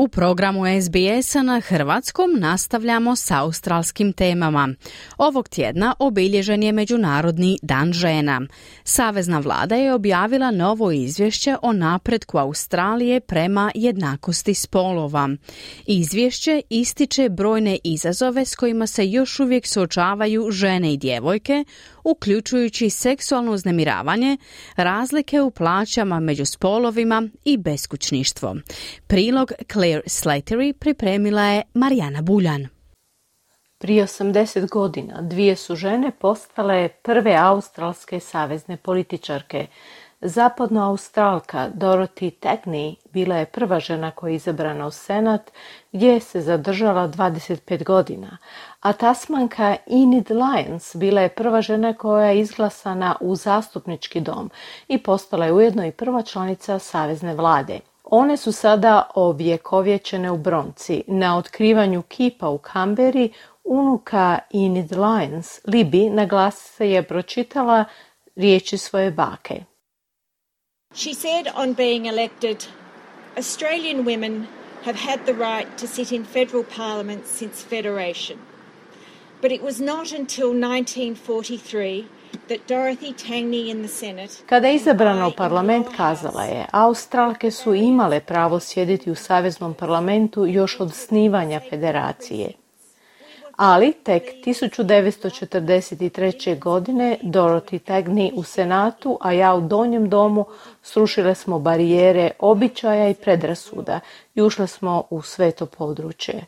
U programu SBS-a na Hrvatskom nastavljamo s australskim temama. Ovog tjedna obilježen je Međunarodni dan žena. Savezna vlada je objavila novo izvješće o napretku Australije prema jednakosti spolova. Izvješće ističe brojne izazove s kojima se još uvijek suočavaju žene i djevojke, uključujući seksualno uznemiravanje, razlike u plaćama među spolovima i beskućništvo. Prilog Claire Slatery pripremila je Marijana Buljan. Prije 80 godina dvije su žene postale prve australske savezne političarke. Zapadno Australka Dorothy Tagney bila je prva žena koja je izabrana u Senat gdje se zadržala 25 godina, a Tasmanka Enid Lyons bila je prva žena koja je izglasana u zastupnički dom i postala je ujedno i prva članica savezne vlade. One su sada ovjekovječene u bronci. Na otkrivanju kipa u Kamberi unuka Enid Lyons, Libi, na se je pročitala riječi svoje bake. She said on being elected, Australian women have had the right to sit in federal parliament since federation. But it was not until 1943 Kada je izabrana u parlament kazala je, Australke su imale pravo sjediti u Saveznom parlamentu još od snivanja federacije. Ali tek 1943. godine Dorothy Tagney u Senatu, a ja u Donjem domu, srušile smo barijere običaja i predrasuda i ušle smo u sveto područje.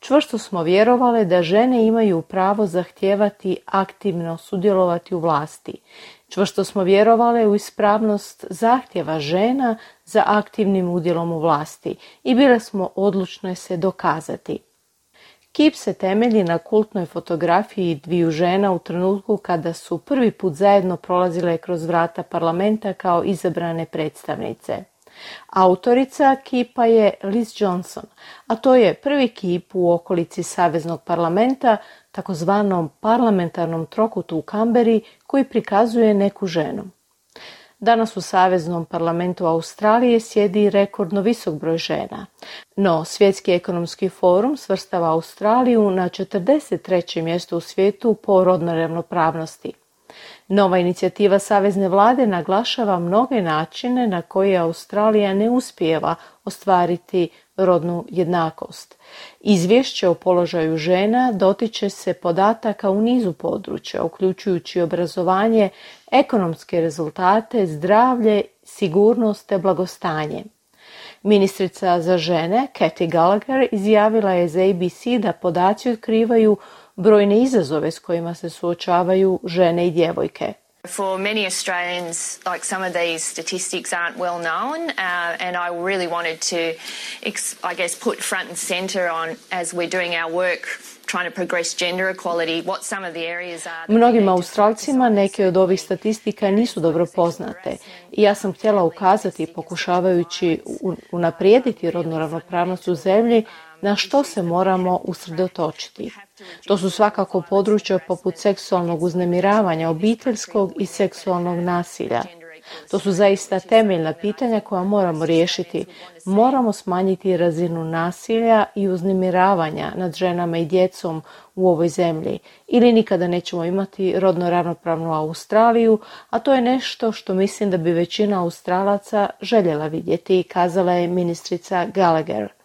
Čvrsto smo vjerovali da žene imaju pravo zahtijevati aktivno sudjelovati u vlasti. Čvrsto smo vjerovali u ispravnost zahtjeva žena za aktivnim udjelom u vlasti i bile smo odlučne se dokazati. Kip se temelji na kultnoj fotografiji dviju žena u trenutku kada su prvi put zajedno prolazile kroz vrata parlamenta kao izabrane predstavnice. Autorica kipa je Liz Johnson, a to je prvi kip u okolici Saveznog parlamenta, takozvanom parlamentarnom trokutu u Kamberi, koji prikazuje neku ženu. Danas u Saveznom parlamentu Australije sjedi rekordno visok broj žena. No, Svjetski ekonomski forum svrstava Australiju na 43. mjesto u svijetu po rodnoj ravnopravnosti. Nova inicijativa Savezne vlade naglašava mnoge načine na koje Australija ne uspijeva ostvariti rodnu jednakost. Izvješće o položaju žena dotiče se podataka u nizu područja, uključujući obrazovanje, ekonomske rezultate, zdravlje, sigurnost te blagostanje. Ministrica za žene, Cathy Gallagher, izjavila je za ABC da podaci otkrivaju brojne izazove s kojima se suočavaju žene i djevojke. For many Australians, like some of these statistics aren't well known, uh, and I really wanted to, I guess, put front and centre on as we're doing our work Mnogim Australcima neke od ovih statistika nisu dobro poznate i ja sam htjela ukazati pokušavajući unaprijediti rodnu ravnopravnost u zemlji na što se moramo usredotočiti. To su svakako područja poput seksualnog uznemiravanja, obiteljskog i seksualnog nasilja. To su zaista temeljna pitanja koja moramo riješiti. Moramo smanjiti razinu nasilja i uznemiravanja nad ženama i djecom u ovoj zemlji ili nikada nećemo imati rodno ravnopravnu Australiju, a to je nešto što mislim da bi većina Australaca željela vidjeti, kazala je ministrica Gallagher.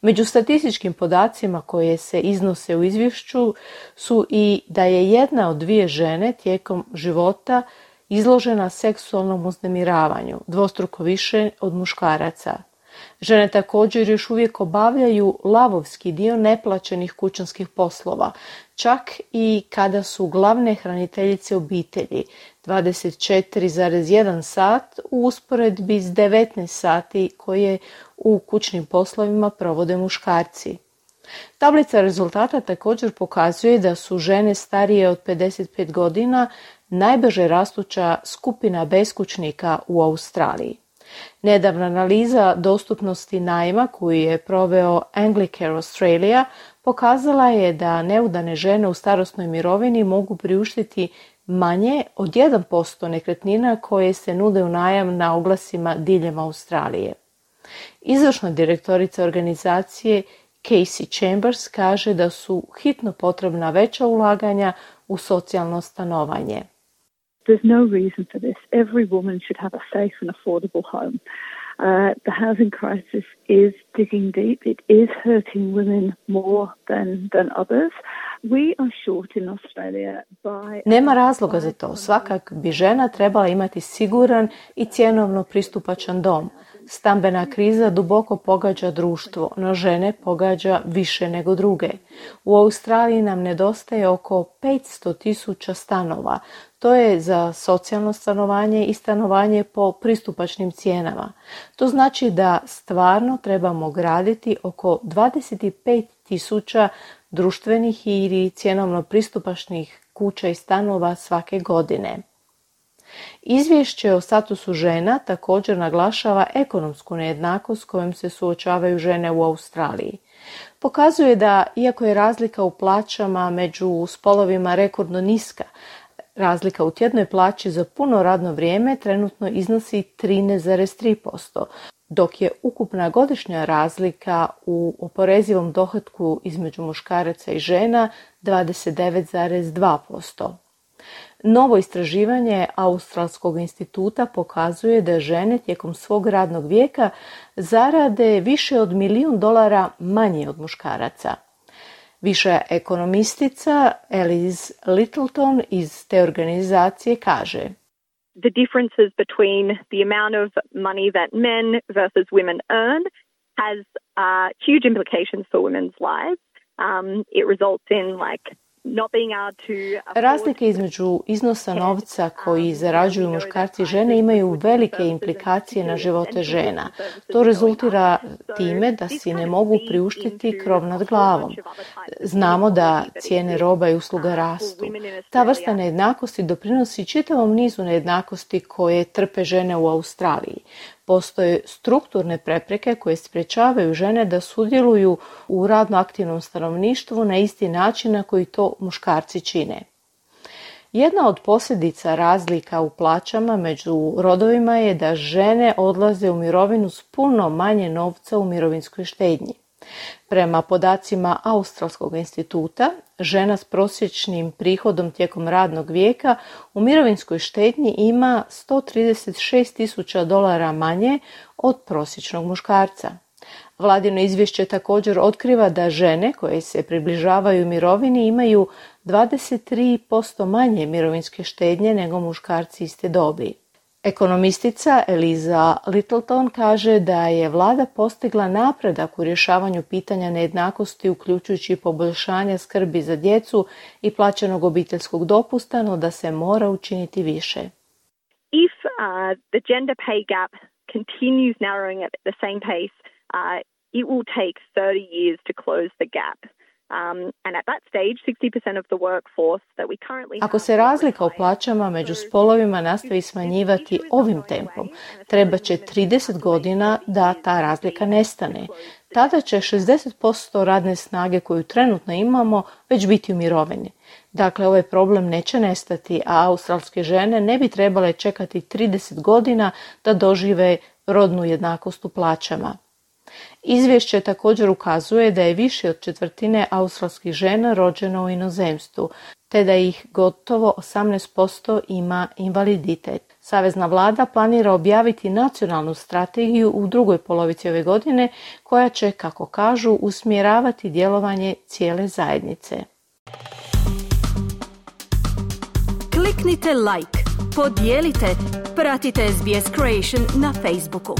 Među statističkim podacima koje se iznose u izvješću su i da je jedna od dvije žene tijekom života izložena seksualnom uznemiravanju, dvostruko više od muškaraca. Žene također još uvijek obavljaju lavovski dio neplaćenih kućanskih poslova, čak i kada su glavne hraniteljice obitelji, 24,1 sat u usporedbi s 19 sati koje u kućnim poslovima provode muškarci. Tablica rezultata također pokazuje da su žene starije od 55 godina najbrže rastuća skupina beskućnika u Australiji. Nedavna analiza dostupnosti najma koju je proveo Anglicare Australia pokazala je da neudane žene u starosnoj mirovini mogu priuštiti manje od 1% nekretnina koje se nude u najam na oglasima diljem Australije. Izvršna direktorica organizacije Casey Chambers kaže da su hitno potrebna veća ulaganja u socijalno stanovanje. There's no reason for this. Every woman should have a safe and affordable home. Uh, the housing crisis is digging deep. It is hurting women more than, than others. We are short in Australia by... Nema razloga za to. Svakak bi žena trebala imati siguran i cjenovno pristupačan dom. Stambena kriza duboko pogađa društvo, no žene pogađa više nego druge. U Australiji nam nedostaje oko 500 tisuća stanova. To je za socijalno stanovanje i stanovanje po pristupačnim cijenama. To znači da stvarno trebamo graditi oko 25 tisuća društvenih ili cjenovno pristupačnih kuća i stanova svake godine. Izvješće o statusu žena također naglašava ekonomsku nejednakost s kojom se suočavaju žene u Australiji. Pokazuje da, iako je razlika u plaćama među spolovima rekordno niska, razlika u tjednoj plaći za puno radno vrijeme trenutno iznosi 13,3%, dok je ukupna godišnja razlika u oporezivom dohotku između muškaraca i žena 29,2%. Novo istraživanje Australskog instituta pokazuje da žene tijekom svog radnog vijeka zarade više od milijun dolara manje od muškaraca. Viša ekonomistica Elise Littleton iz te organizacije kaže The differences between the amount of money that men versus women earn has uh, huge implications for women's lives. Um, it results in like Razlike između iznosa novca koji zarađuju muškarci i žene imaju velike implikacije na živote žena. To rezultira time da si ne mogu priuštiti krov nad glavom. Znamo da cijene roba i usluga rastu. Ta vrsta nejednakosti doprinosi čitavom nizu nejednakosti koje trpe žene u Australiji postoje strukturne prepreke koje sprječavaju žene da sudjeluju u radno aktivnom stanovništvu na isti način na koji to muškarci čine. Jedna od posljedica razlika u plaćama među rodovima je da žene odlaze u mirovinu s puno manje novca u mirovinskoj štednji. Prema podacima Australskog instituta, žena s prosječnim prihodom tijekom radnog vijeka u mirovinskoj štednji ima 136 tisuća dolara manje od prosječnog muškarca. Vladino izvješće također otkriva da žene koje se približavaju mirovini imaju 23% manje mirovinske štednje nego muškarci iste dobi. Ekonomistica Eliza Littleton kaže da je vlada postigla napredak u rješavanju pitanja nejednakosti uključujući poboljšanje skrbi za djecu i plaćenog obiteljskog dopusta, no da se mora učiniti više. If uh, the gender pay gap continues narrowing at the same pace, uh, it will take 30 years to close the gap. Ako se razlika u plaćama među spolovima nastavi smanjivati ovim tempom, treba će 30 godina da ta razlika nestane. Tada će 60% radne snage koju trenutno imamo već biti u mirovini. Dakle, ovaj problem neće nestati, a australske žene ne bi trebale čekati 30 godina da dožive rodnu jednakost u plaćama. Izvješće također ukazuje da je više od četvrtine australskih žena rođeno u inozemstvu, te da ih gotovo 18% ima invaliditet. Savezna vlada planira objaviti nacionalnu strategiju u drugoj polovici ove godine koja će, kako kažu, usmjeravati djelovanje cijele zajednice. Kliknite like, podijelite, pratite SBS Creation na Facebooku.